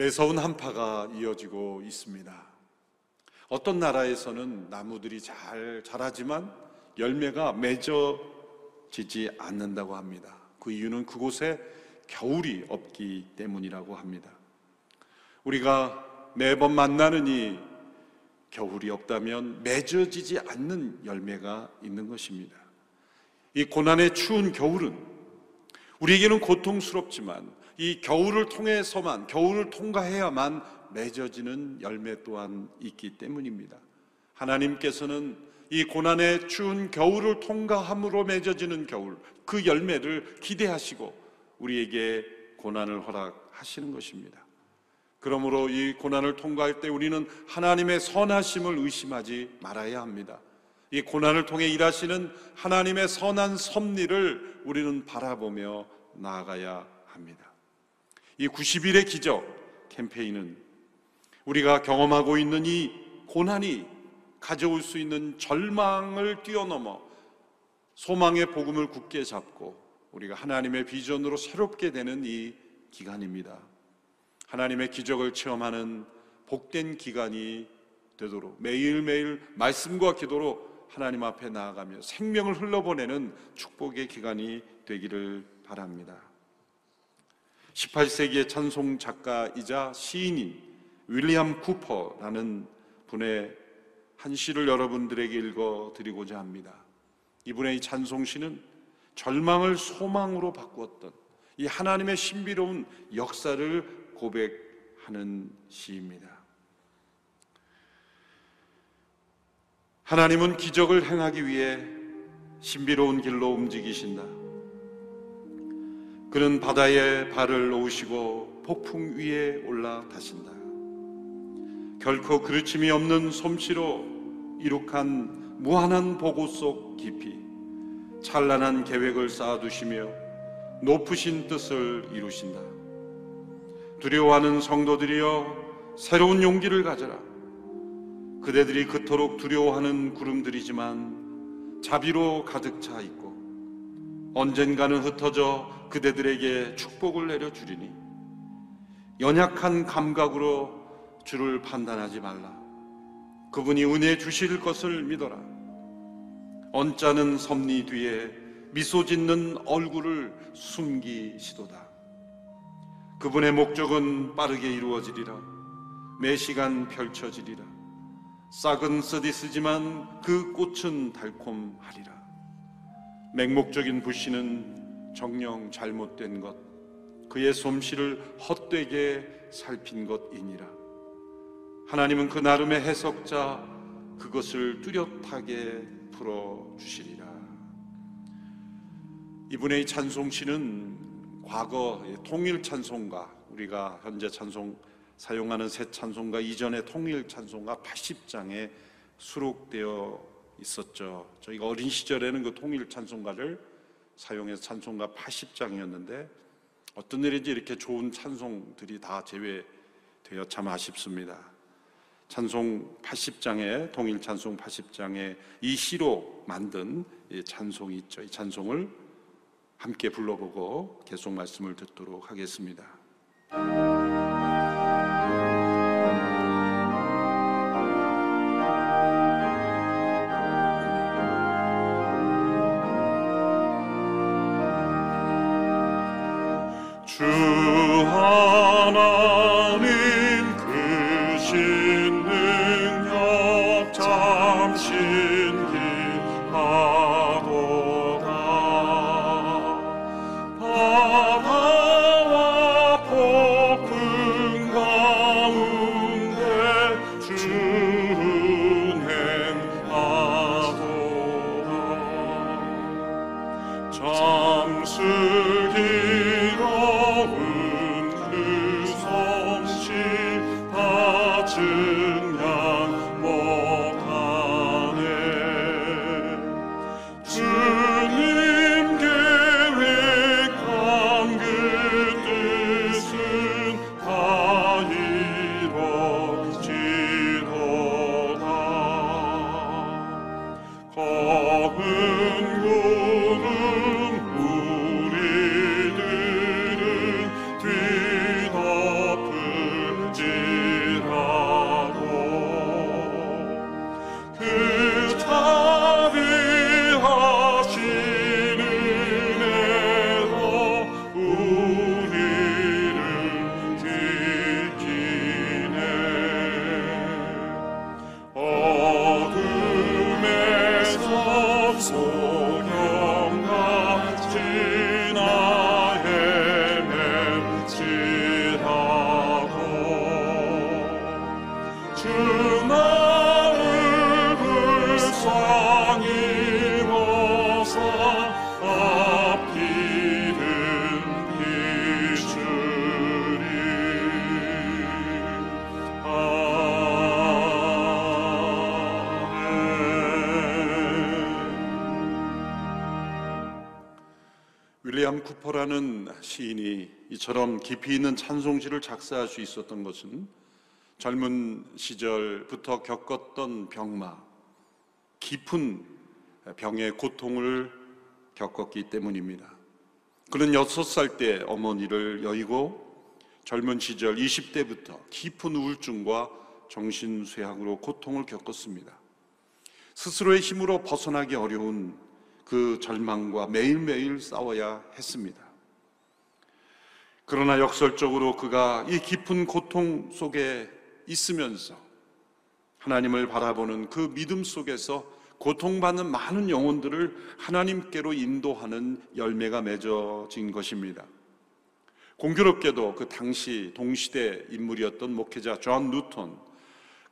매서운 한파가 이어지고 있습니다. 어떤 나라에서는 나무들이 잘 자라지만 열매가 맺어지지 않는다고 합니다. 그 이유는 그곳에 겨울이 없기 때문이라고 합니다. 우리가 매번 만나는 이 겨울이 없다면 맺어지지 않는 열매가 있는 것입니다. 이 고난의 추운 겨울은 우리에게는 고통스럽지만 이 겨울을 통해서만 겨울을 통과해야만 맺어지는 열매 또한 있기 때문입니다. 하나님께서는 이 고난의 추운 겨울을 통과함으로 맺어지는 겨울 그 열매를 기대하시고 우리에게 고난을 허락하시는 것입니다. 그러므로 이 고난을 통과할 때 우리는 하나님의 선하심을 의심하지 말아야 합니다. 이 고난을 통해 일하시는 하나님의 선한 섭리를 우리는 바라보며 나아가야 합니다. 이 90일의 기적 캠페인은 우리가 경험하고 있는 이 고난이 가져올 수 있는 절망을 뛰어넘어 소망의 복음을 굳게 잡고 우리가 하나님의 비전으로 새롭게 되는 이 기간입니다. 하나님의 기적을 체험하는 복된 기간이 되도록 매일매일 말씀과 기도로 하나님 앞에 나아가며 생명을 흘러보내는 축복의 기간이 되기를 바랍니다. 18세기의 찬송 작가이자 시인인 윌리엄 쿠퍼라는 분의 한 시를 여러분들에게 읽어 드리고자 합니다. 이분의 이 찬송 시는 절망을 소망으로 바꾸었던 이 하나님의 신비로운 역사를 고백하는 시입니다. 하나님은 기적을 행하기 위해 신비로운 길로 움직이신다. 그는 바다에 발을 놓으시고 폭풍 위에 올라타신다. 결코 그르침이 없는 솜씨로 이룩한 무한한 보고 속 깊이 찬란한 계획을 쌓아두시며 높으신 뜻을 이루신다. 두려워하는 성도들이여 새로운 용기를 가져라. 그대들이 그토록 두려워하는 구름들이지만 자비로 가득 차 있고 언젠가는 흩어져 그대들에게 축복을 내려 주리니 연약한 감각으로 주를 판단하지 말라. 그분이 은혜 주실 것을 믿어라. 언짢은 섭리 뒤에 미소 짓는 얼굴을 숨기시도다. 그분의 목적은 빠르게 이루어지리라. 매 시간 펼쳐지리라. 싹은 쓰디쓰지만 그 꽃은 달콤하리라. 맹목적인 불씨는 정령 잘못된 것, 그의 솜씨를 헛되게 살핀 것이니라. 하나님은 그 나름의 해석자 그것을 뚜렷하게 풀어 주시리라. 이분의 찬송시는 과거 통일 찬송가 우리가 현재 찬송 사용하는 새 찬송가 이전의 통일 찬송가 80장에 수록되어 있었죠. 저희가 어린 시절에는 그 통일 찬송가를 사용해서 찬송가 80장이었는데 어떤 일인지 이렇게 좋은 찬송들이 다 제외되어 참 아쉽습니다. 찬송 80장에 통일 찬송 80장에 이 시로 만든 찬송이 있죠. 이 찬송을 함께 불러보고 계속 말씀을 듣도록 하겠습니다. 시인이 이처럼 깊이 있는 찬송시를 작사할 수 있었던 것은 젊은 시절부터 겪었던 병마, 깊은 병의 고통을 겪었기 때문입니다. 그는 여섯 살때 어머니를 여의고 젊은 시절 20대부터 깊은 우울증과 정신쇠약으로 고통을 겪었습니다. 스스로의 힘으로 벗어나기 어려운 그 절망과 매일매일 싸워야 했습니다. 그러나 역설적으로 그가 이 깊은 고통 속에 있으면서 하나님을 바라보는 그 믿음 속에서 고통받는 많은 영혼들을 하나님께로 인도하는 열매가 맺어진 것입니다. 공교롭게도 그 당시 동시대 인물이었던 목회자 존 뉴턴,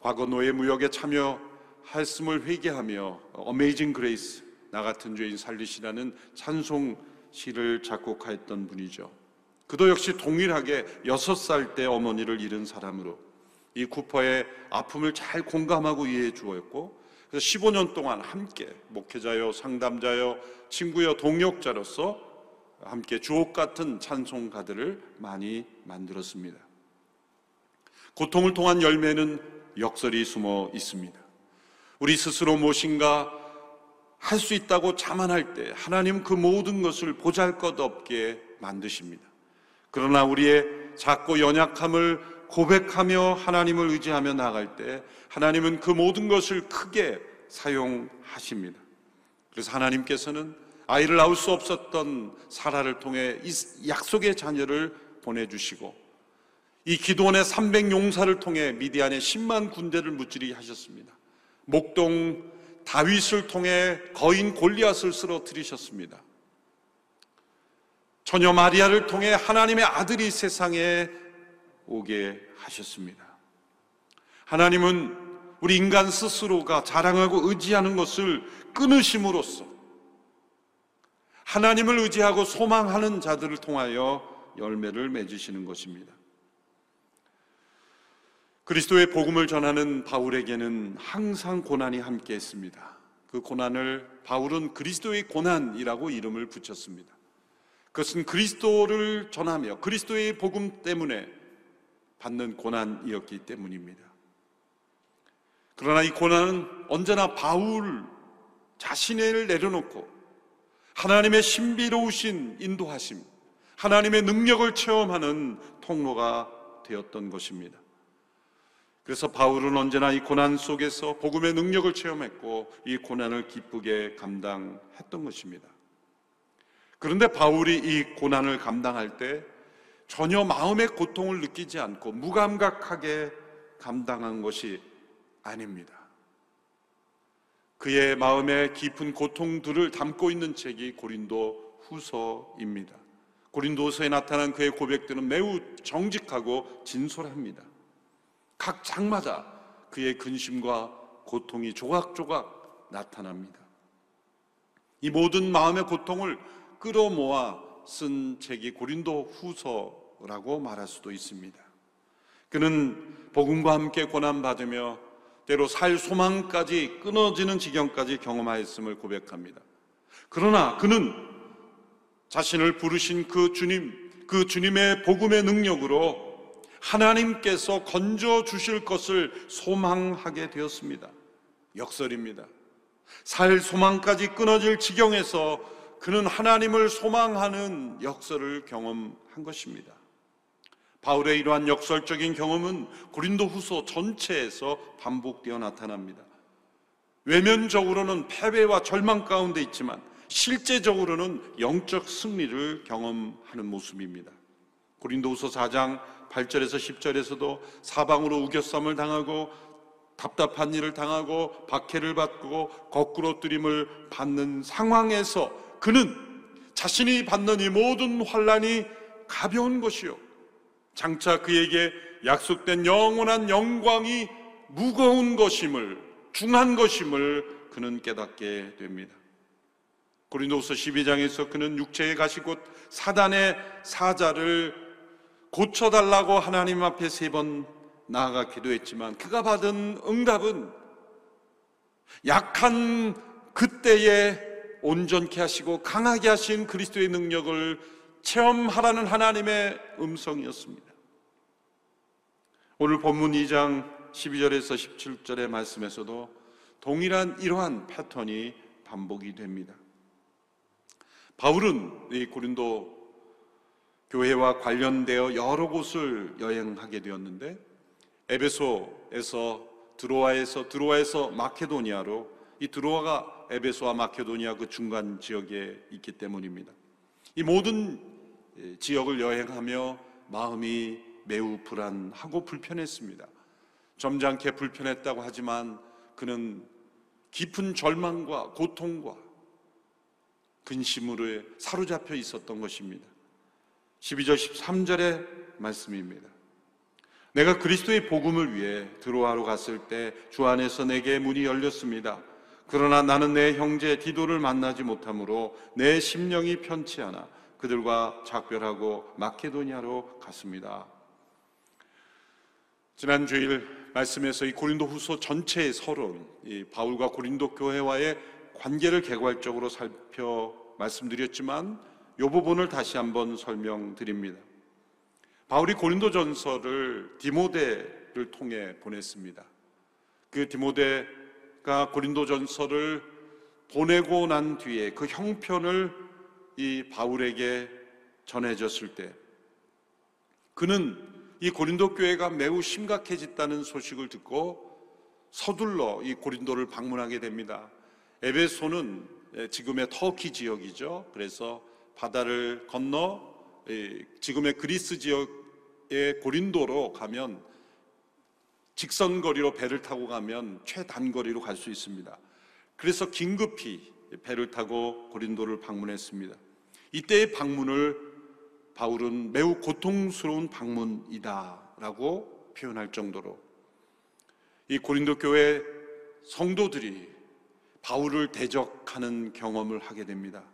과거 노예 무역에 참여했음을 회개하며 Amazing Grace 나 같은 죄인 살리시라는 찬송 시를 작곡하였던 분이죠. 그도 역시 동일하게 여섯 살때 어머니를 잃은 사람으로 이 쿠퍼의 아픔을 잘 공감하고 이해해 주었고 그래서 15년 동안 함께 목회자여 상담자여 친구여 동역자로서 함께 주옥 같은 찬송가들을 많이 만들었습니다. 고통을 통한 열매는 역설이 숨어 있습니다. 우리 스스로 무엇인가 할 수 있다고 자만할 때 하나님 그 모든 것을 보잘 것 없게 만드십니다. 그러나 우리의 작고 연약함을 고백하며 하나님을 의지하며 나갈 때 하나님은 그 모든 것을 크게 사용하십니다. 그래서 하나님께서는 아이를 낳을 수 없었던 사라를 통해 이 약속의 자녀를 보내주시고 이 기도원의 300용사를 통해 미디안의 10만 군대를 무찌리 하셨습니다. 목동 다윗을 통해 거인 골리앗을 쓰러뜨리셨습니다. 처녀 마리아를 통해 하나님의 아들이 세상에 오게 하셨습니다. 하나님은 우리 인간 스스로가 자랑하고 의지하는 것을 끊으심으로써 하나님을 의지하고 소망하는 자들을 통하여 열매를 맺으시는 것입니다. 그리스도의 복음을 전하는 바울에게는 항상 고난이 함께 했습니다. 그 고난을 바울은 그리스도의 고난이라고 이름을 붙였습니다. 그것은 그리스도를 전하며 그리스도의 복음 때문에 받는 고난이었기 때문입니다. 그러나 이 고난은 언제나 바울 자신을 내려놓고 하나님의 신비로우신 인도하심, 하나님의 능력을 체험하는 통로가 되었던 것입니다. 그래서 바울은 언제나 이 고난 속에서 복음의 능력을 체험했고 이 고난을 기쁘게 감당했던 것입니다. 그런데 바울이 이 고난을 감당할 때 전혀 마음의 고통을 느끼지 않고 무감각하게 감당한 것이 아닙니다. 그의 마음의 깊은 고통들을 담고 있는 책이 고린도 후서입니다. 고린도서에 나타난 그의 고백들은 매우 정직하고 진솔합니다. 각 장마다 그의 근심과 고통이 조각조각 나타납니다. 이 모든 마음의 고통을 끌어모아 쓴 책이 고린도 후서라고 말할 수도 있습니다. 그는 복음과 함께 고난받으며 때로 살 소망까지 끊어지는 지경까지 경험하였음을 고백합니다. 그러나 그는 자신을 부르신 그 주님, 그 주님의 복음의 능력으로 하나님께서 건져 주실 것을 소망하게 되었습니다. 역설입니다. 살 소망까지 끊어질 지경에서 그는 하나님을 소망하는 역설을 경험한 것입니다. 바울의 이러한 역설적인 경험은 고린도 후서 전체에서 반복되어 나타납니다. 외면적으로는 패배와 절망 가운데 있지만 실제적으로는 영적 승리를 경험하는 모습입니다. 고린도후서 4장 8절에서 10절에서도 사방으로 우겨쌈을 당하고 답답한 일을 당하고 박해를 받고 거꾸로 뜨림을 받는 상황에서 그는 자신이 받는 이 모든 환란이 가벼운 것이요 장차 그에게 약속된 영원한 영광이 무거운 것임을 중한 것임을 그는 깨닫게 됩니다. 고린도후서 12장에서 그는 육체에 가시 곧 사단의 사자를 고쳐달라고 하나님 앞에 세 번 나아가 기도했지만 그가 받은 응답은 약한 그때에 온전케 하시고 강하게 하신 그리스도의 능력을 체험하라는 하나님의 음성이었습니다. 오늘 본문 2장 12절에서 17절의 말씀에서도 동일한 이러한 패턴이 반복이 됩니다. 바울은 이 고린도 교회와 관련되어 여러 곳을 여행하게 되었는데 에베소에서 드로아에서 드로아에서 마케도니아로 이 드로아가 에베소와 마케도니아 그 중간 지역에 있기 때문입니다. 이 모든 지역을 여행하며 마음이 매우 불안하고 불편했습니다. 점잖게 불편했다고 하지만 그는 깊은 절망과 고통과 근심으로 사로잡혀 있었던 것입니다. 12절 13절의 말씀입니다. 내가 그리스도의 복음을 위해 들어와로 갔을 때 주 안에서 내게 문이 열렸습니다. 그러나 나는 내 형제 디도를 만나지 못하므로 내 심령이 편치 않아 그들과 작별하고 마케도니아로 갔습니다. 지난 주일 말씀에서 이 고린도 후서 전체의 서론, 이 바울과 고린도 교회와의 관계를 개괄적으로 살펴 말씀드렸지만 이 부분을 다시 한번 설명드립니다. 바울이 고린도 전서를 디모데를 통해 보냈습니다. 그 디모데 가 고린도 전서를 보내고 난 뒤에 그 형편을 이 바울에게 전해졌을 때 그는 이 고린도 교회가 매우 심각해졌다는 소식을 듣고 서둘러 이 고린도를 방문하게 됩니다. 에베소는 지금의 터키 지역이죠. 그래서 바다를 건너 지금의 그리스 지역의 고린도로 가면 직선 거리로 배를 타고 가면 최단거리로 갈 수 있습니다. 그래서 긴급히 배를 타고 고린도를 방문했습니다. 이때의 방문을 바울은 매우 고통스러운 방문이다라고 표현할 정도로 이 고린도 교회 성도들이 바울을 대적하는 경험을 하게 됩니다.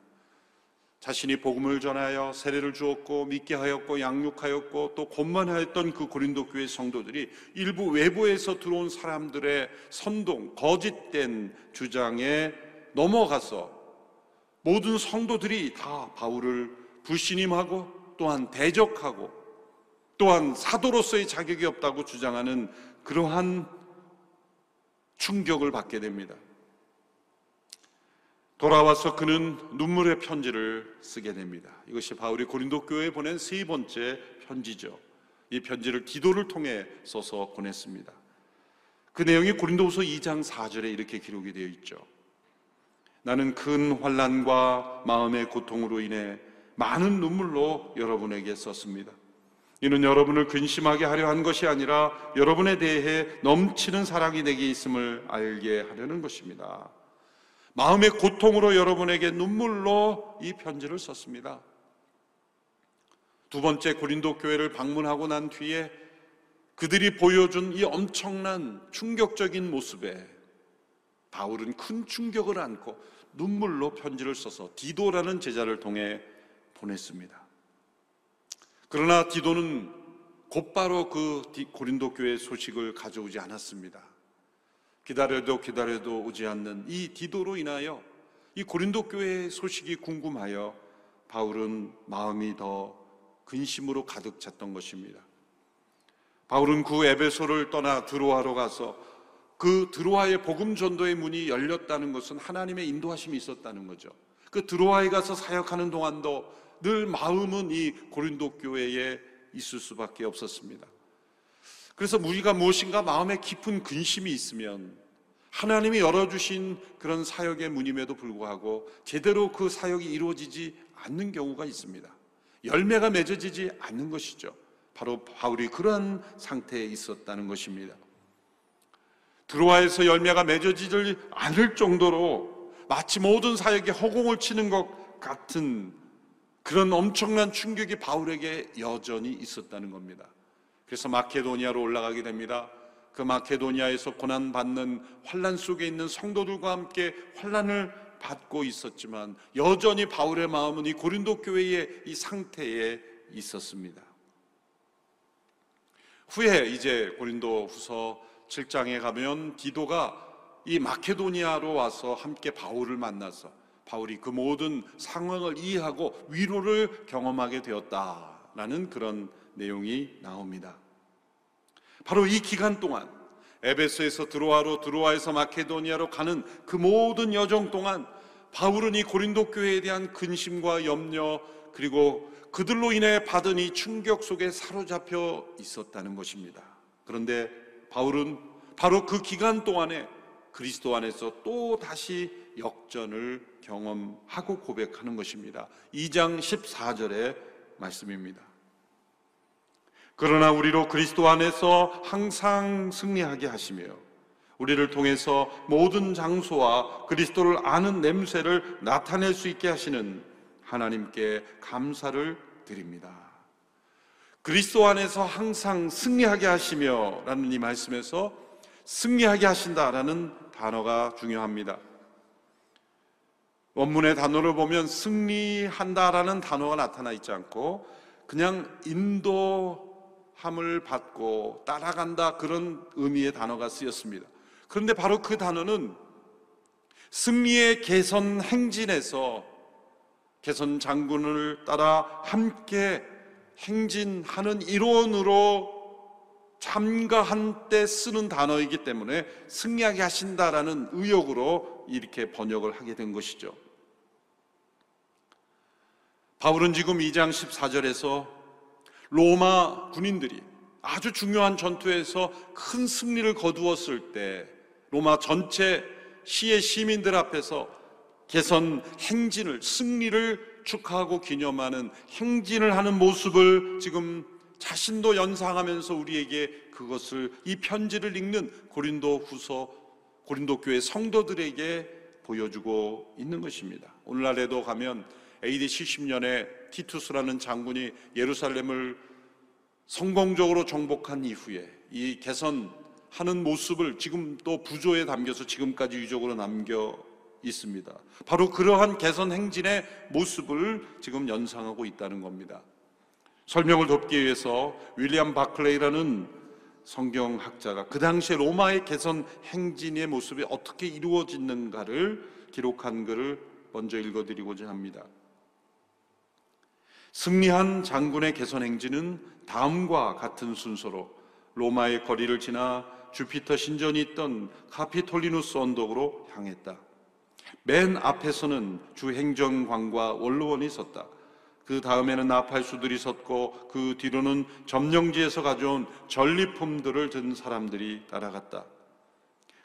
자신이 복음을 전하여 세례를 주었고 믿게 하였고 양육하였고 또 권만하였던 그 고린도 교회 성도들이 일부 외부에서 들어온 사람들의 선동 거짓된 주장에 넘어가서 모든 성도들이 다 바울을 불신임하고 또한 대적하고 또한 사도로서의 자격이 없다고 주장하는 그러한 충격을 받게 됩니다. 돌아와서 그는 눈물의 편지를 쓰게 됩니다. 이것이 바울이 고린도 교회에 보낸 세 번째 편지죠. 이 편지를 기도를 통해 써서 보냈습니다. 그 내용이 고린도후서 2장 4절에 이렇게 기록이 되어 있죠. 나는 큰 환란과 마음의 고통으로 인해 많은 눈물로 여러분에게 썼습니다. 이는 여러분을 근심하게 하려 한 것이 아니라 여러분에 대해 넘치는 사랑이 내게 있음을 알게 하려는 것입니다. 마음의 고통으로 여러분에게 눈물로 이 편지를 썼습니다. 두 번째 고린도 교회를 방문하고 난 뒤에 그들이 보여준 이 엄청난 충격적인 모습에 바울은 큰 충격을 안고 눈물로 편지를 써서 디도라는 제자를 통해 보냈습니다. 그러나 디도는 곧바로 그 고린도 교회 소식을 가져오지 않았습니다. 기다려도 기다려도 오지 않는 이 디도로 인하여 이 고린도 교회의 소식이 궁금하여 바울은 마음이 더 근심으로 가득 찼던 것입니다. 바울은 그 에베소를 떠나 드로아로 가서 그 드로아의 복음 전도의 문이 열렸다는 것은 하나님의 인도하심이 있었다는 거죠. 그 드로아에 가서 사역하는 동안도 늘 마음은 이 고린도 교회에 있을 수밖에 없었습니다. 그래서 우리가 무엇인가 마음에 깊은 근심이 있으면 하나님이 열어주신 그런 사역의 문임에도 불구하고 제대로 그 사역이 이루어지지 않는 경우가 있습니다. 열매가 맺어지지 않는 것이죠. 바로 바울이 그런 상태에 있었다는 것입니다. 드로아에서 열매가 맺어지지 않을 정도로 마치 모든 사역에 허공을 치는 것 같은 그런 엄청난 충격이 바울에게 여전히 있었다는 겁니다. 그래서 마케도니아로 올라가게 됩니다. 그 마케도니아에서 고난 받는 환란 속에 있는 성도들과 함께 환란을 받고 있었지만 여전히 바울의 마음은 이 고린도 교회의 이 상태에 있었습니다. 후에 이제 고린도 후서 7장에 가면 디도가 이 마케도니아로 와서 함께 바울을 만나서 바울이 그 모든 상황을 이해하고 위로를 경험하게 되었다라는 그런 내용이 나옵니다. 바로 이 기간 동안 에베소에서 드로아로 드로아에서 마케도니아로 가는 그 모든 여정 동안 바울은 이 고린도 교회에 대한 근심과 염려 그리고 그들로 인해 받은 이 충격 속에 사로잡혀 있었다는 것입니다. 그런데 바울은 바로 그 기간 동안에 그리스도 안에서 또 다시 역전을 경험하고 고백하는 것입니다. 2장 14절의 말씀입니다. 그러나 우리로 그리스도 안에서 항상 승리하게 하시며 우리를 통해서 모든 장소와 그리스도를 아는 냄새를 나타낼 수 있게 하시는 하나님께 감사를 드립니다. 그리스도 안에서 항상 승리하게 하시며 라는 이 말씀에서 승리하게 하신다라는 단어가 중요합니다. 원문의 단어를 보면 승리한다라는 단어가 나타나 있지 않고 그냥 인도 함을 받고 따라간다 그런 의미의 단어가 쓰였습니다. 그런데 바로 그 단어는 승리의 개선 행진에서 개선 장군을 따라 함께 행진하는 일원으로 참가한 때 쓰는 단어이기 때문에 승리하게 하신다라는 의욕으로 이렇게 번역을 하게 된 것이죠. 바울은 지금 2장 14절에서 로마 군인들이 아주 중요한 전투에서 큰 승리를 거두었을 때 로마 전체 시의 시민들 앞에서 개선 행진을 승리를 축하하고 기념하는 행진을 하는 모습을 지금 자신도 연상하면서 우리에게 그것을 이 편지를 읽는 고린도 후서 고린도 교회 성도들에게 보여주고 있는 것입니다. 오늘날에도 가면 AD 70년에 티투스라는 장군이 예루살렘을 성공적으로 정복한 이후에 이 개선하는 모습을 지금 또 부조에 담겨서 지금까지 유적으로 남겨 있습니다. 바로 그러한 개선 행진의 모습을 지금 연상하고 있다는 겁니다. 설명을 돕기 위해서 윌리엄 바클레이라는 성경학자가 그 당시에 로마의 개선 행진의 모습이 어떻게 이루어지는가를 기록한 글을 먼저 읽어드리고자 합니다. 승리한 장군의 개선 행진은 다음과 같은 순서로 로마의 거리를 지나 주피터 신전이 있던 카피톨리누스 언덕으로 향했다. 맨 앞에서는 주 행정관과 원로원이 섰다. 그 다음에는 나팔수들이 섰고 그 뒤로는 점령지에서 가져온 전리품들을 든 사람들이 따라갔다.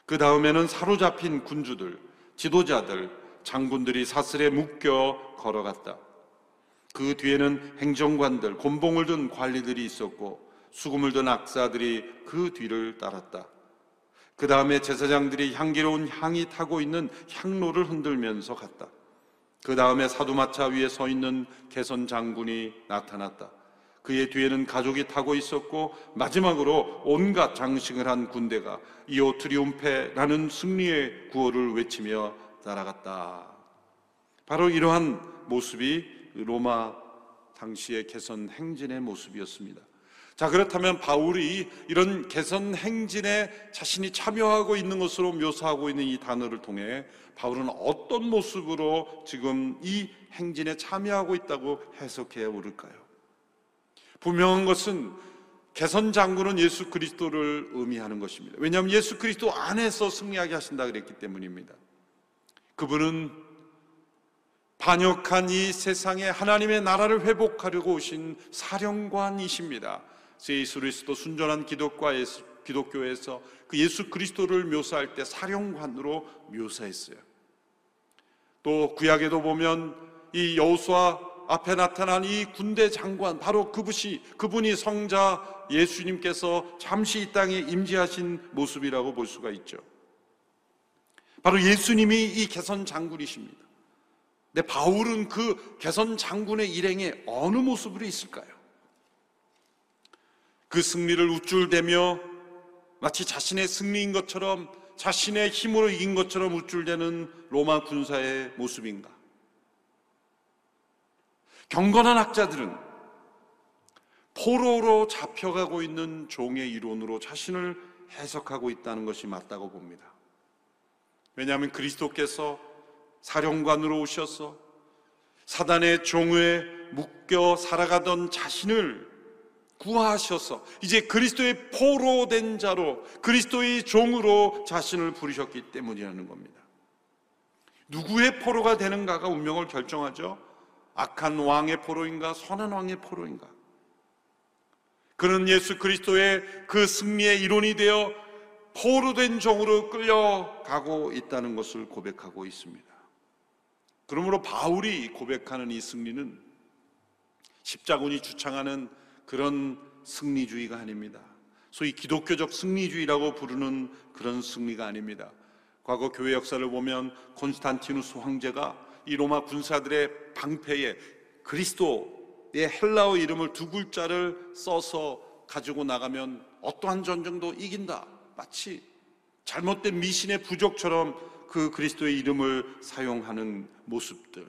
그 다음에는 사로잡힌 군주들, 지도자들, 장군들이 사슬에 묶여 걸어갔다. 그 뒤에는 행정관들, 곤봉을 든 관리들이 있었고 수금을 든 악사들이 그 뒤를 따랐다. 그 다음에 제사장들이 향기로운 향이 타고 있는 향로를 흔들면서 갔다. 그 다음에 사두마차 위에 서 있는 개선 장군이 나타났다. 그의 뒤에는 가족이 타고 있었고 마지막으로 온갖 장식을 한 군대가 이오 트리움페라는 승리의 구호를 외치며 따라갔다. 바로 이러한 모습이 로마 당시의 개선 행진의 모습이었습니다. 자, 그렇다면 바울이 이런 개선 행진에 자신이 참여하고 있는 것으로 묘사하고 있는 이 단어를 통해 바울은 어떤 모습으로 지금 이 행진에 참여하고 있다고 해석해 오를까요? 분명한 것은 개선 장군은 예수 그리스도를 의미하는 것입니다. 왜냐하면 예수 그리스도 안에서 승리하게 하신다 그랬기 때문입니다. 그분은 반역한 이 세상에 하나님의 나라를 회복하려고 오신 사령관이십니다. 예수 그리스도 순전한 기독과에서, 기독교에서 그 예수 그리스도를 묘사할 때 사령관으로 묘사했어요. 또 구약에도 보면 이 여호수아 앞에 나타난 이 군대 장관 바로 그분이 그분이 성자 예수님께서 잠시 이 땅에 임재하신 모습이라고 볼 수가 있죠. 바로 예수님이 이 개선 장군이십니다. 근데 바울은 그 개선 장군의 일행에 어느 모습으로 있을까요? 그 승리를 우쭐대며 마치 자신의 승리인 것처럼 자신의 힘으로 이긴 것처럼 우쭐대는 로마 군사의 모습인가? 경건한 학자들은 포로로 잡혀가고 있는 종의 이론으로 자신을 해석하고 있다는 것이 맞다고 봅니다. 왜냐하면 그리스도께서 사령관으로 오셔서 사단의 종에 묶여 살아가던 자신을 구하셔서 이제 그리스도의 포로 된 자로 그리스도의 종으로 자신을 부르셨기 때문이라는 겁니다. 누구의 포로가 되는가가 운명을 결정하죠. 악한 왕의 포로인가 선한 왕의 포로인가. 그는 예수 그리스도의 그 승리의 이론이 되어 포로된 종으로 끌려가고 있다는 것을 고백하고 있습니다. 그러므로 바울이 고백하는 이 승리는 십자군이 주창하는 그런 승리주의가 아닙니다. 소위 기독교적 승리주의라고 부르는 그런 승리가 아닙니다. 과거 교회 역사를 보면 콘스탄티누스 황제가 이 로마 군사들의 방패에 그리스도의 헬라어 이름을 두 글자를 써서 가지고 나가면 어떠한 전쟁도 이긴다. 마치 잘못된 미신의 부족처럼 그 그리스도의 이름을 사용하는 모습들.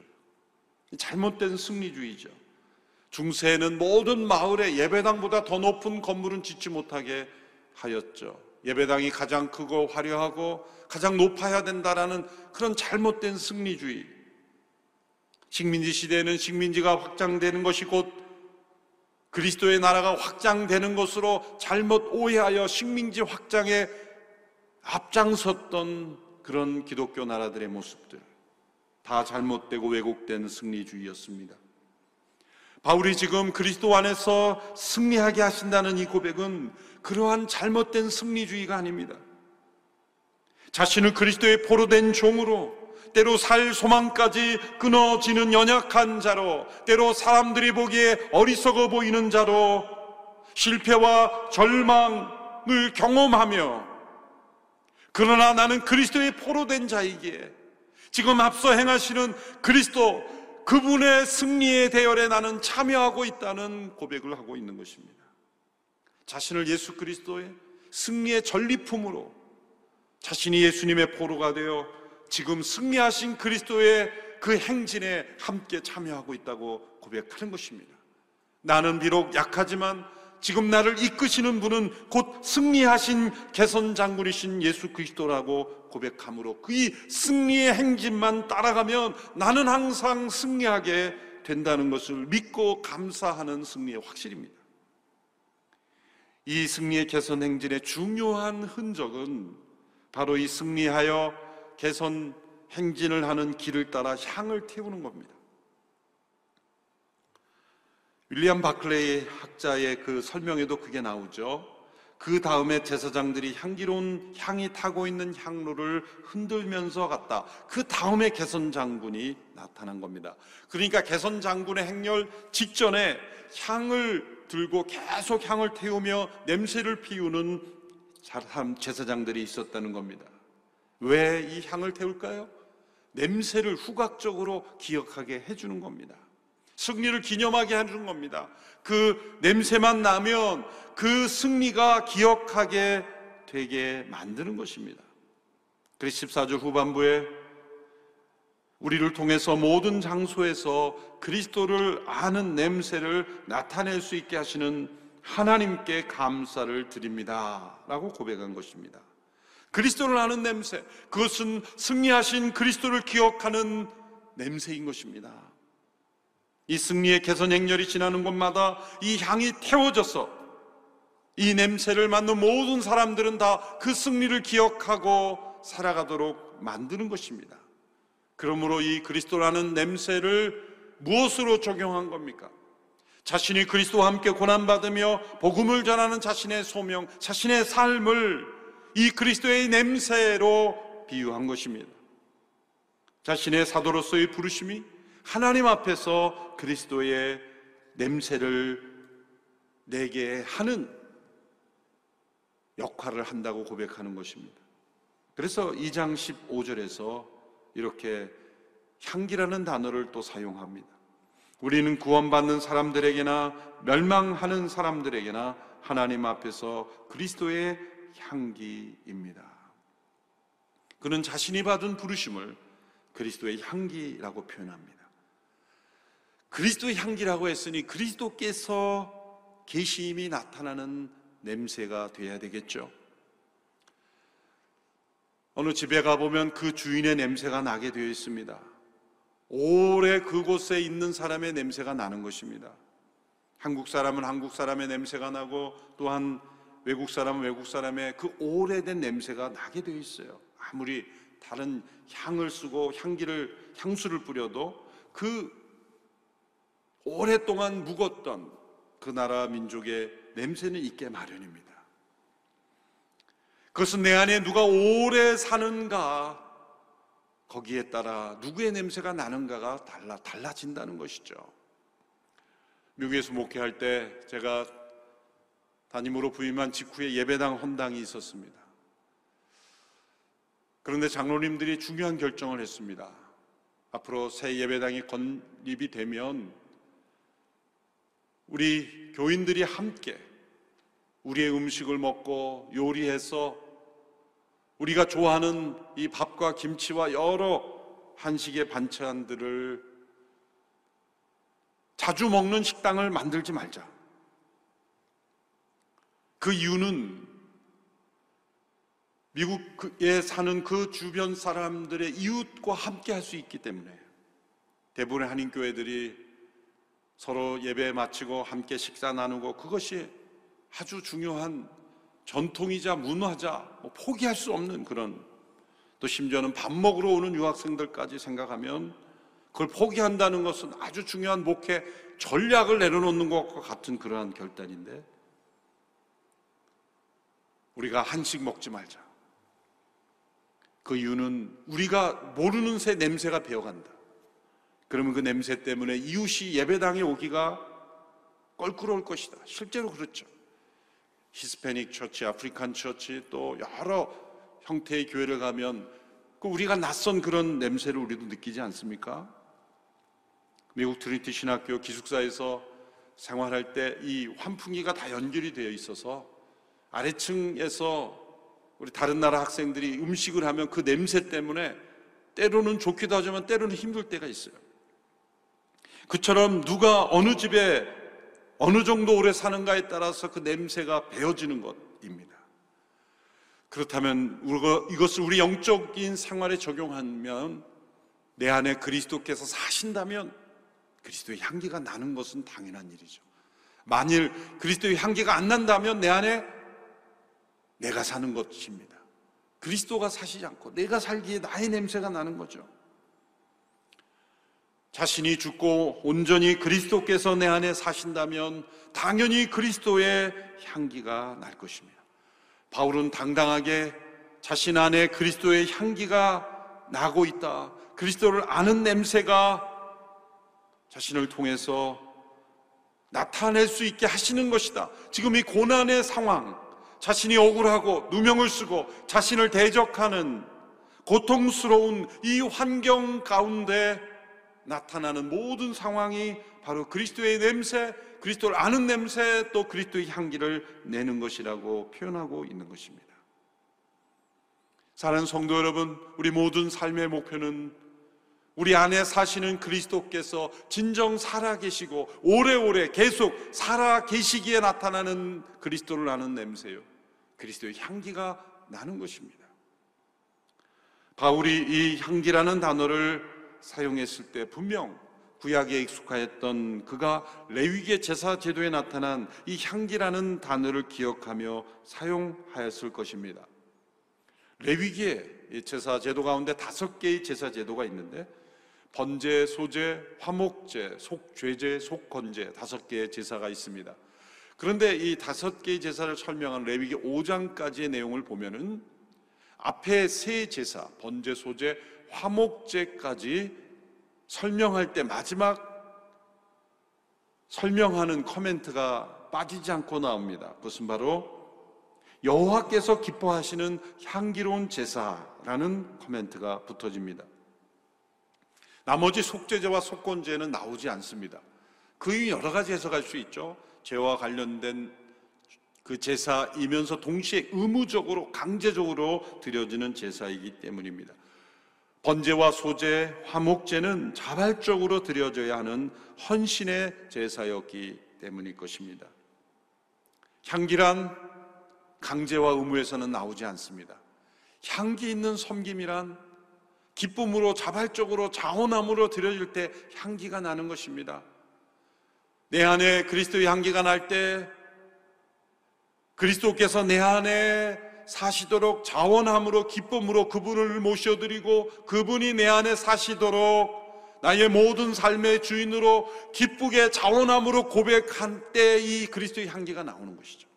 잘못된 승리주의죠. 중세에는 모든 마을에 예배당보다 더 높은 건물은 짓지 못하게 하였죠. 예배당이 가장 크고 화려하고 가장 높아야 된다라는 그런 잘못된 승리주의. 식민지 시대에는 식민지가 확장되는 것이 곧 그리스도의 나라가 확장되는 것으로 잘못 오해하여 식민지 확장에 앞장섰던 그런 기독교 나라들의 모습들. 다 잘못되고 왜곡된 승리주의였습니다. 바울이 지금 그리스도 안에서 승리하게 하신다는 이 고백은 그러한 잘못된 승리주의가 아닙니다. 자신을 그리스도의 포로된 종으로 때로 살 소망까지 끊어지는 연약한 자로 때로 사람들이 보기에 어리석어 보이는 자로 실패와 절망을 경험하며 그러나 나는 그리스도의 포로된 자이기에 지금 앞서 행하시는 그리스도 그분의 승리의 대열에 나는 참여하고 있다는 고백을 하고 있는 것입니다. 자신을 예수 그리스도의 승리의 전리품으로 자신이 예수님의 포로가 되어 지금 승리하신 그리스도의 그 행진에 함께 참여하고 있다고 고백하는 것입니다. 나는 비록 약하지만 지금 나를 이끄시는 분은 곧 승리하신 개선 장군이신 예수 그리스도라고 고백함으로 그의 승리의 행진만 따라가면 나는 항상 승리하게 된다는 것을 믿고 감사하는 승리의 확실입니다. 이 승리의 개선 행진의 중요한 흔적은 바로 이 승리하여 개선 행진을 하는 길을 따라 향을 태우는 겁니다. 윌리엄 바클레이 학자의 그 설명에도 그게 나오죠. 그 다음에 제사장들이 향기로운 향이 타고 있는 향로를 흔들면서 갔다. 그 다음에 개선 장군이 나타난 겁니다. 그러니까 개선 장군의 행렬 직전에 향을 들고 계속 향을 태우며 냄새를 피우는 제사장들이 있었다는 겁니다. 왜 이 향을 태울까요? 냄새를 후각적으로 기억하게 해주는 겁니다. 승리를 기념하게 해주는 겁니다. 그 냄새만 나면 그 승리가 기억하게 되게 만드는 것입니다. 그래서 14절 후반부에 우리를 통해서 모든 장소에서 그리스도를 아는 냄새를 나타낼 수 있게 하시는 하나님께 감사를 드립니다. 라고 고백한 것입니다. 그리스도를 아는 냄새, 그것은 승리하신 그리스도를 기억하는 냄새인 것입니다. 이 승리의 개선 행렬이 지나는 곳마다 이 향이 태워져서 이 냄새를 맡는 모든 사람들은 다 그 승리를 기억하고 살아가도록 만드는 것입니다. 그러므로 이 그리스도라는 냄새를 무엇으로 적용한 겁니까? 자신이 그리스도와 함께 고난받으며 복음을 전하는 자신의 소명, 자신의 삶을 이 그리스도의 냄새로 비유한 것입니다. 자신의 사도로서의 부르심이 하나님 앞에서 그리스도의 냄새를 내게 하는 역할을 한다고 고백하는 것입니다. 그래서 2장 15절에서 이렇게 향기라는 단어를 또 사용합니다. 우리는 구원받는 사람들에게나 멸망하는 사람들에게나 하나님 앞에서 그리스도의 향기입니다. 그는 자신이 받은 부르심을 그리스도의 향기라고 표현합니다. 그리스도의 향기라고 했으니 그리스도께서 계심이 나타나는 냄새가 되어야 되겠죠. 어느 집에 가보면 그 주인의 냄새가 나게 되어 있습니다. 오래 그곳에 있는 사람의 냄새가 나는 것입니다. 한국 사람은 한국 사람의 냄새가 나고 또한 외국 사람은 외국 사람의 그 오래된 냄새가 나게 되어 있어요. 아무리 다른 향을 쓰고 향기를 향수를 뿌려도 그 오랫동안 묵었던 그 나라 민족의 냄새는 있게 마련입니다. 그것은 내 안에 누가 오래 사는가 거기에 따라 누구의 냄새가 나는가가 달라 달라진다는 것이죠. 미국에서 목회할 때 제가 담임으로 부임한 직후에 예배당 헌당이 있었습니다. 그런데 장로님들이 중요한 결정을 했습니다. 앞으로 새 예배당이 건립이 되면 우리 교인들이 함께 우리의 음식을 먹고 요리해서 우리가 좋아하는 이 밥과 김치와 여러 한식의 반찬들을 자주 먹는 식당을 만들지 말자. 그 이유는 미국에 사는 그 주변 사람들의 이웃과 함께 할 수 있기 때문에 대부분의 한인 교회들이 서로 예배 마치고 함께 식사 나누고 그것이 아주 중요한 전통이자 문화자 뭐 포기할 수 없는 그런 또 심지어는 밥 먹으러 오는 유학생들까지 생각하면 그걸 포기한다는 것은 아주 중요한 목회 전략을 내려놓는 것과 같은 그러한 결단인데 우리가 한식 먹지 말자. 그 이유는 우리가 모르는 새 냄새가 배어간다. 그러면 그 냄새 때문에 이웃이 예배당에 오기가 껄끄러울 것이다. 실제로 그렇죠. Hispanic church, African church 또 여러 형태의 교회를 가면 그 우리가 낯선 그런 냄새를 우리도 느끼지 않습니까? 미국 트리티 신학교 기숙사에서 생활할 때 이 환풍기가 다 연결이 되어 있어서 아래층에서 우리 다른 나라 학생들이 음식을 하면 그 냄새 때문에 때로는 좋기도 하지만 때로는 힘들 때가 있어요. 그처럼 누가 어느 집에 어느 정도 오래 사는가에 따라서 그 냄새가 배어지는 것입니다. 그렇다면 이것을 우리 영적인 생활에 적용하면 내 안에 그리스도께서 사신다면 그리스도의 향기가 나는 것은 당연한 일이죠. 만일 그리스도의 향기가 안 난다면 내 안에 내가 사는 것입니다. 그리스도가 사시지 않고 내가 살기에 나의 냄새가 나는 거죠. 자신이 죽고 온전히 그리스도께서 내 안에 사신다면 당연히 그리스도의 향기가 날 것입니다. 바울은 당당하게 자신 안에 그리스도의 향기가 나고 있다. 그리스도를 아는 냄새가 자신을 통해서 나타낼 수 있게 하시는 것이다. 지금 이 고난의 상황, 자신이 억울하고 누명을 쓰고 자신을 대적하는 고통스러운 이 환경 가운데 나타나는 모든 상황이 바로 그리스도의 냄새, 그리스도를 아는 냄새, 또 그리스도의 향기를 내는 것이라고 표현하고 있는 것입니다. 사랑하는 성도 여러분, 우리 모든 삶의 목표는 우리 안에 사시는 그리스도께서 진정 살아 계시고 오래오래 계속 살아 계시기에 나타나는 그리스도를 아는 냄새요. 그리스도의 향기가 나는 것입니다. 바울이 이 향기라는 단어를 사용했을 때 분명 구약에 익숙하였던 그가 레위계 제사 제도에 나타난 이 향기라는 단어를 기억하며 사용하였을 것입니다. 레위계 제사 제도 가운데 다섯 개의 제사 제도가 있는데 번제, 소제, 화목제, 속죄제, 속건제 다섯 개의 제사가 있습니다. 그런데 이 다섯 개의 제사를 설명한 레위기 5장까지의 내용을 보면은 앞에 세 제사, 번제, 소제, 화목제까지 설명할 때 마지막 설명하는 코멘트가 빠지지 않고 나옵니다. 그것은 바로 여호와께서 기뻐하시는 향기로운 제사라는 코멘트가 붙어집니다. 나머지 속죄제와 속건제는 나오지 않습니다. 그 여러 가지 해석할 수 있죠. 죄와 관련된 그 제사이면서 동시에 의무적으로 강제적으로 드려지는 제사이기 때문입니다. 번제와 소제, 화목제는 자발적으로 드려져야 하는 헌신의 제사였기 때문일 것입니다. 향기란 강제와 의무에서는 나오지 않습니다. 향기 있는 섬김이란 기쁨으로 자발적으로 자원함으로 드려질 때 향기가 나는 것입니다. 내 안에 그리스도의 향기가 날 때 그리스도께서 내 안에 사시도록 자원함으로 기쁨으로 그분을 모셔드리고 그분이 내 안에 사시도록 나의 모든 삶의 주인으로 기쁘게 자원함으로 고백한 때 이 그리스도의 향기가 나오는 것이죠.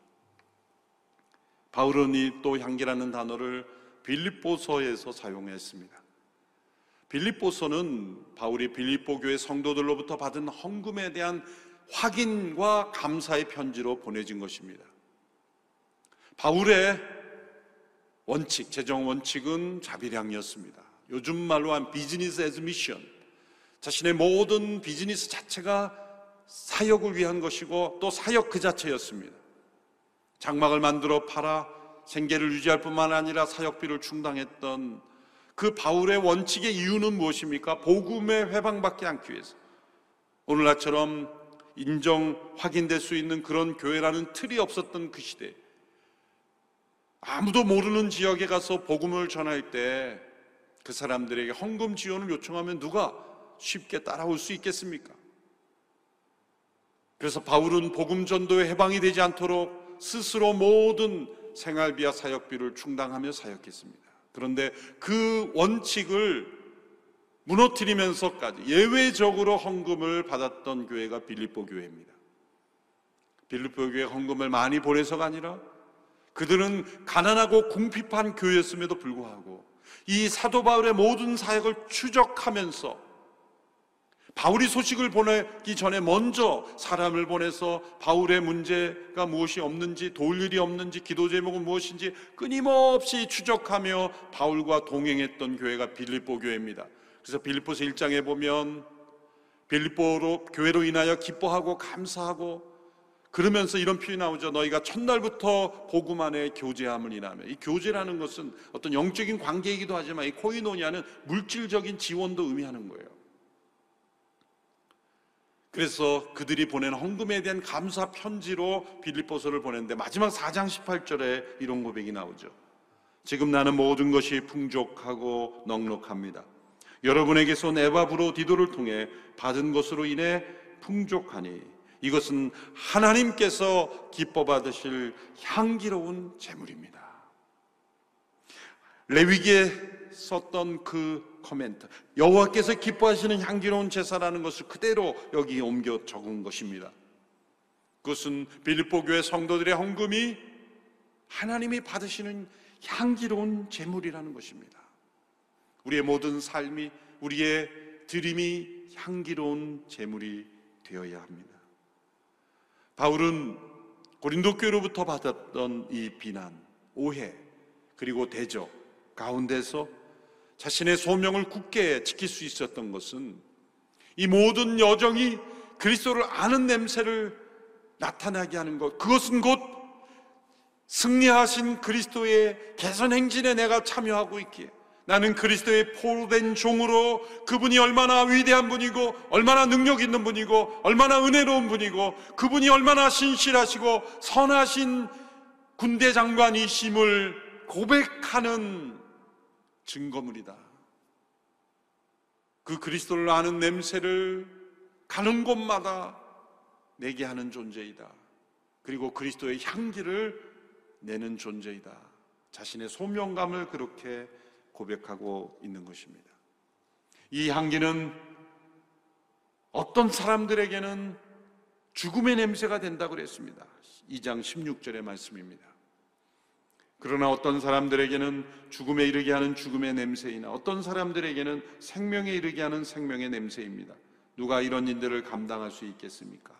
바울은 이 또 향기라는 단어를 빌립보서에서 사용했습니다. 빌립보서는 바울이 빌립보 교회 성도들로부터 받은 헌금에 대한 확인과 감사의 편지로 보내진 것입니다. 바울의 원칙, 재정 원칙은 자비량이었습니다. 요즘 말로 한 business as mission. 자신의 모든 비즈니스 자체가 사역을 위한 것이고 또 사역 그 자체였습니다. 장막을 만들어 팔아 생계를 유지할 뿐만 아니라 사역비를 충당했던 그 바울의 원칙의 이유는 무엇입니까? 복음이 훼방받지 않기 위해서. 오늘날처럼 인정 확인될 수 있는 그런 교회라는 틀이 없었던 그 시대. 아무도 모르는 지역에 가서 복음을 전할 때 그 사람들에게 헌금 지원을 요청하면 누가 쉽게 따라올 수 있겠습니까? 그래서 바울은 복음 전도에 해방이 되지 않도록 스스로 모든 생활비와 사역비를 충당하며 사역했습니다. 그런데 그 원칙을 무너뜨리면서까지 예외적으로 헌금을 받았던 교회가 빌립보 교회입니다. 빌립보 교회 헌금을 많이 보내서가 아니라 그들은 가난하고 궁핍한 교회였음에도 불구하고 이 사도 바울의 모든 사역을 추적하면서 바울이 소식을 보내기 전에 먼저 사람을 보내서 바울의 문제가 무엇이 없는지 도울 일이 없는지 기도 제목은 무엇인지 끊임없이 추적하며 바울과 동행했던 교회가 빌립보 교회입니다. 그래서 빌립보서 1장에 보면 빌립보로 교회로 인하여 기뻐하고 감사하고 그러면서 이런 표현이 나오죠. 너희가 첫날부터 복음 안에 교제함을 인하며 이 교제라는 것은 어떤 영적인 관계이기도 하지만 이 코이노니아는 물질적인 지원도 의미하는 거예요. 그래서 그들이 보낸 헌금에 대한 감사 편지로 빌립보서를 보냈는데 마지막 4장 18절에 이런 고백이 나오죠. 지금 나는 모든 것이 풍족하고 넉넉합니다. 여러분에게서 네바브로 디도를 통해 받은 것으로 인해 풍족하니 이것은 하나님께서 기뻐 받으실 향기로운 제물입니다. 레위기에 썼던 그 코멘트 여호와께서 기뻐하시는 향기로운 제사라는 것을 그대로 여기 옮겨 적은 것입니다. 그것은 빌립보 교회 성도들의 헌금이 하나님이 받으시는 향기로운 제물이라는 것입니다. 우리의 모든 삶이 우리의 드림이 향기로운 제물이 되어야 합니다. 바울은 고린도 교로부터 받았던 이 비난, 오해, 그리고 대적 가운데서 자신의 소명을 굳게 지킬 수 있었던 것은 이 모든 여정이 그리스도를 아는 냄새를 나타나게 하는 것. 그것은 곧 승리하신 그리스도의 개선 행진에 내가 참여하고 있기에 나는 그리스도의 포로된 종으로 그분이 얼마나 위대한 분이고 얼마나 능력 있는 분이고 얼마나 은혜로운 분이고 그분이 얼마나 신실하시고 선하신 군대 장관이심을 고백하는 증거물이다. 그 그리스도를 아는 냄새를 가는 곳마다 내게 하는 존재이다. 그리고 그리스도의 향기를 내는 존재이다. 자신의 소명감을 그렇게 고백하고 있는 것입니다. 이 향기는 어떤 사람들에게는 죽음의 냄새가 된다고 그랬습니다. 2장 16절의 말씀입니다. 그러나 어떤 사람들에게는 죽음에 이르게 하는 죽음의 냄새이나 어떤 사람들에게는 생명에 이르게 하는 생명의 냄새입니다. 누가 이런 일들을 감당할 수 있겠습니까?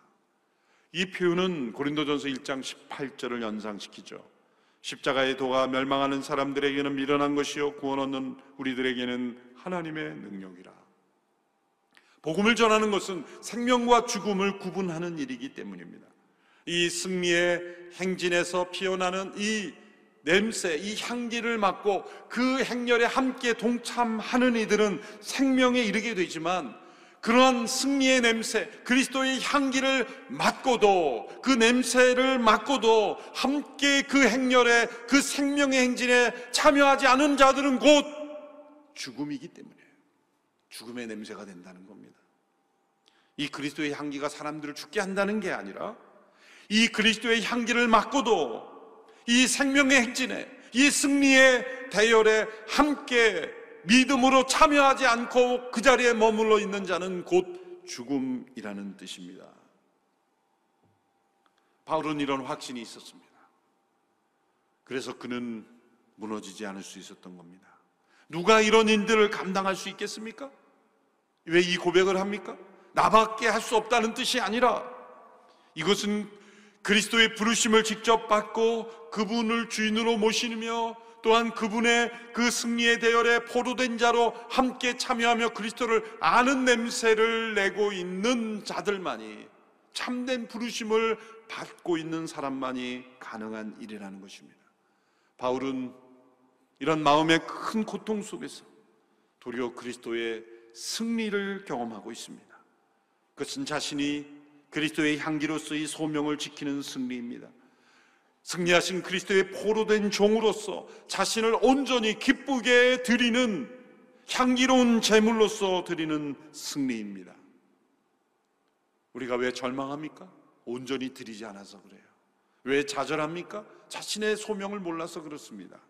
이 표현은 고린도전서 1장 18절을 연상시키죠. 십자가의 도가 멸망하는 사람들에게는 미련한 것이요 구원 얻는 우리들에게는 하나님의 능력이라. 복음을 전하는 것은 생명과 죽음을 구분하는 일이기 때문입니다. 이 승리의 행진에서 피어나는 이 냄새, 이 향기를 맡고 그 행렬에 함께 동참하는 이들은 생명에 이르게 되지만 그러한 승리의 냄새, 그리스도의 향기를 맡고도 그 냄새를 맡고도 함께 그 행렬에 그 생명의 행진에 참여하지 않은 자들은 곧 죽음이기 때문에 죽음의 냄새가 된다는 겁니다. 이 그리스도의 향기가 사람들을 죽게 한다는 게 아니라 이 그리스도의 향기를 맡고도 이 생명의 행진에 이 승리의 대열에 함께 믿음으로 참여하지 않고 그 자리에 머물러 있는 자는 곧 죽음이라는 뜻입니다. 바울은 이런 확신이 있었습니다. 그래서 그는 무너지지 않을 수 있었던 겁니다. 누가 이런 인들을 감당할 수 있겠습니까? 왜 이 고백을 합니까? 나밖에 할 수 없다는 뜻이 아니라 이것은 그리스도의 부르심을 직접 받고 그분을 주인으로 모시며 또한 그분의 그 승리의 대열에 포로된 자로 함께 참여하며 그리스도를 아는 냄새를 내고 있는 자들만이 참된 부르심을 받고 있는 사람만이 가능한 일이라는 것입니다. 바울은 이런 마음의 큰 고통 속에서 도리어 그리스도의 승리를 경험하고 있습니다. 그것은 자신이 그리스도의 향기로서 이 소명을 지키는 승리입니다. 승리하신 그리스도의 포로된 종으로서 자신을 온전히 기쁘게 드리는 향기로운 제물로서 드리는 승리입니다. 우리가 왜 절망합니까? 온전히 드리지 않아서 그래요. 왜 좌절합니까? 자신의 소명을 몰라서 그렇습니다.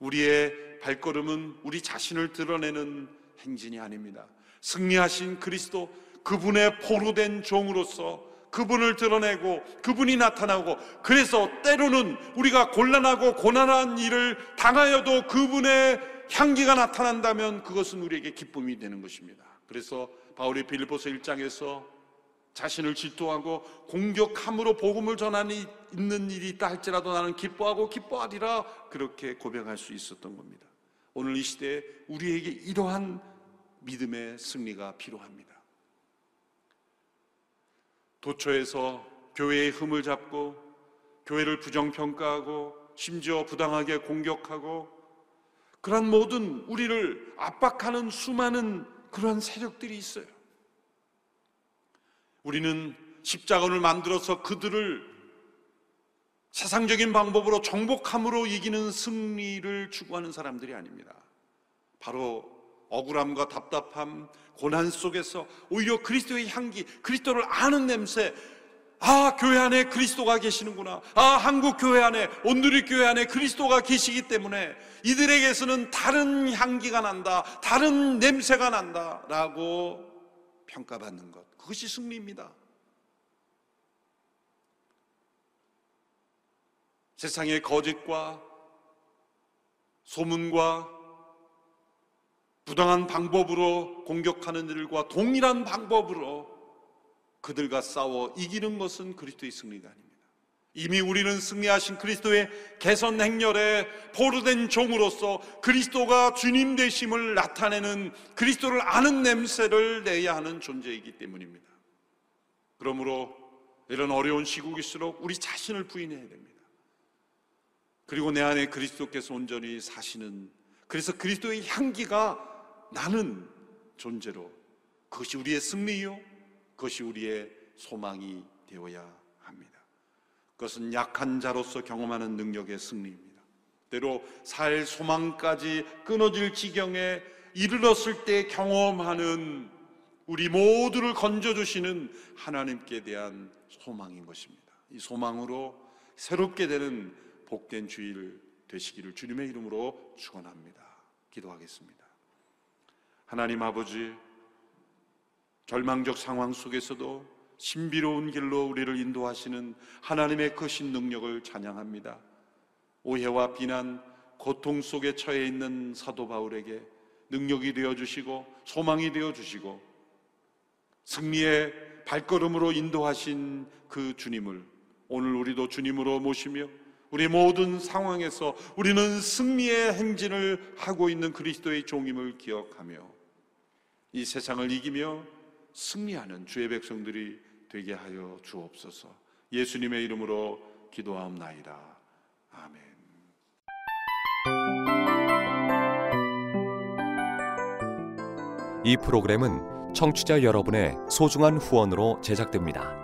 우리의 발걸음은 우리 자신을 드러내는 행진이 아닙니다. 승리하신 그리스도 그분의 포로된 종으로서 그분을 드러내고 그분이 나타나고 그래서 때로는 우리가 곤란하고 고난한 일을 당하여도 그분의 향기가 나타난다면 그것은 우리에게 기쁨이 되는 것입니다. 그래서 바울이 빌립보서 1장에서 자신을 질투하고 공격함으로 복음을 전하니 있는 일이 있다 할지라도 나는 기뻐하고 기뻐하리라 그렇게 고백할 수 있었던 겁니다. 오늘 이 시대에 우리에게 이러한 믿음의 승리가 필요합니다. 도처에서 교회의 흠을 잡고 교회를 부정평가하고 심지어 부당하게 공격하고 그러한 모든 우리를 압박하는 수많은 그러한 세력들이 있어요. 우리는 십자가를 만들어서 그들을 세상적인 방법으로 정복함으로 이기는 승리를 추구하는 사람들이 아닙니다. 바로 억울함과 답답함, 고난 속에서 오히려 그리스도의 향기, 그리스도를 아는 냄새, 아, 교회 안에 그리스도가 계시는구나. 아, 한국 교회 안에, 온누리 교회 안에 그리스도가 계시기 때문에 이들에게서는 다른 향기가 난다, 다른 냄새가 난다, 라고 평가받는 것. 그것이 승리입니다. 세상의 거짓과 소문과 부당한 방법으로 공격하는 일과 동일한 방법으로 그들과 싸워 이기는 것은 그리스도의 승리가 아닙니다. 이미 우리는 승리하신 그리스도의 개선 행렬에 포로된 종으로서 그리스도가 주님 되심을 나타내는 그리스도를 아는 냄새를 내야 하는 존재이기 때문입니다. 그러므로 이런 어려운 시국일수록 우리 자신을 부인해야 됩니다. 그리고 내 안에 그리스도께서 온전히 사시는 그래서 그리스도의 향기가 나는 존재로 그것이 우리의 승리요, 그것이 우리의 소망이 되어야 합니다. 그것은 약한 자로서 경험하는 능력의 승리입니다. 때로 살 소망까지 끊어질 지경에 이르렀을 때 경험하는 우리 모두를 건져주시는 하나님께 대한 소망인 것입니다. 이 소망으로 새롭게 되는 복된 주일 되시기를 주님의 이름으로 축원합니다. 기도하겠습니다. 하나님 아버지, 절망적 상황 속에서도 신비로운 길로 우리를 인도하시는 하나님의 크신 능력을 찬양합니다. 오해와 비난, 고통 속에 처해 있는 사도 바울에게 능력이 되어 주시고 소망이 되어 주시고 승리의 발걸음으로 인도하신 그 주님을 오늘 우리도 주님으로 모시며 우리 모든 상황에서 우리는 승리의 행진을 하고 있는 그리스도의 종임을 기억하며 이 세상을 이기며 승리하는 주의 백성들이 되게 하여 주옵소서. 예수님의 이름으로 기도하옵나이다. 아멘. 이 프로그램은 청취자 여러분의 소중한 후원으로 제작됩니다.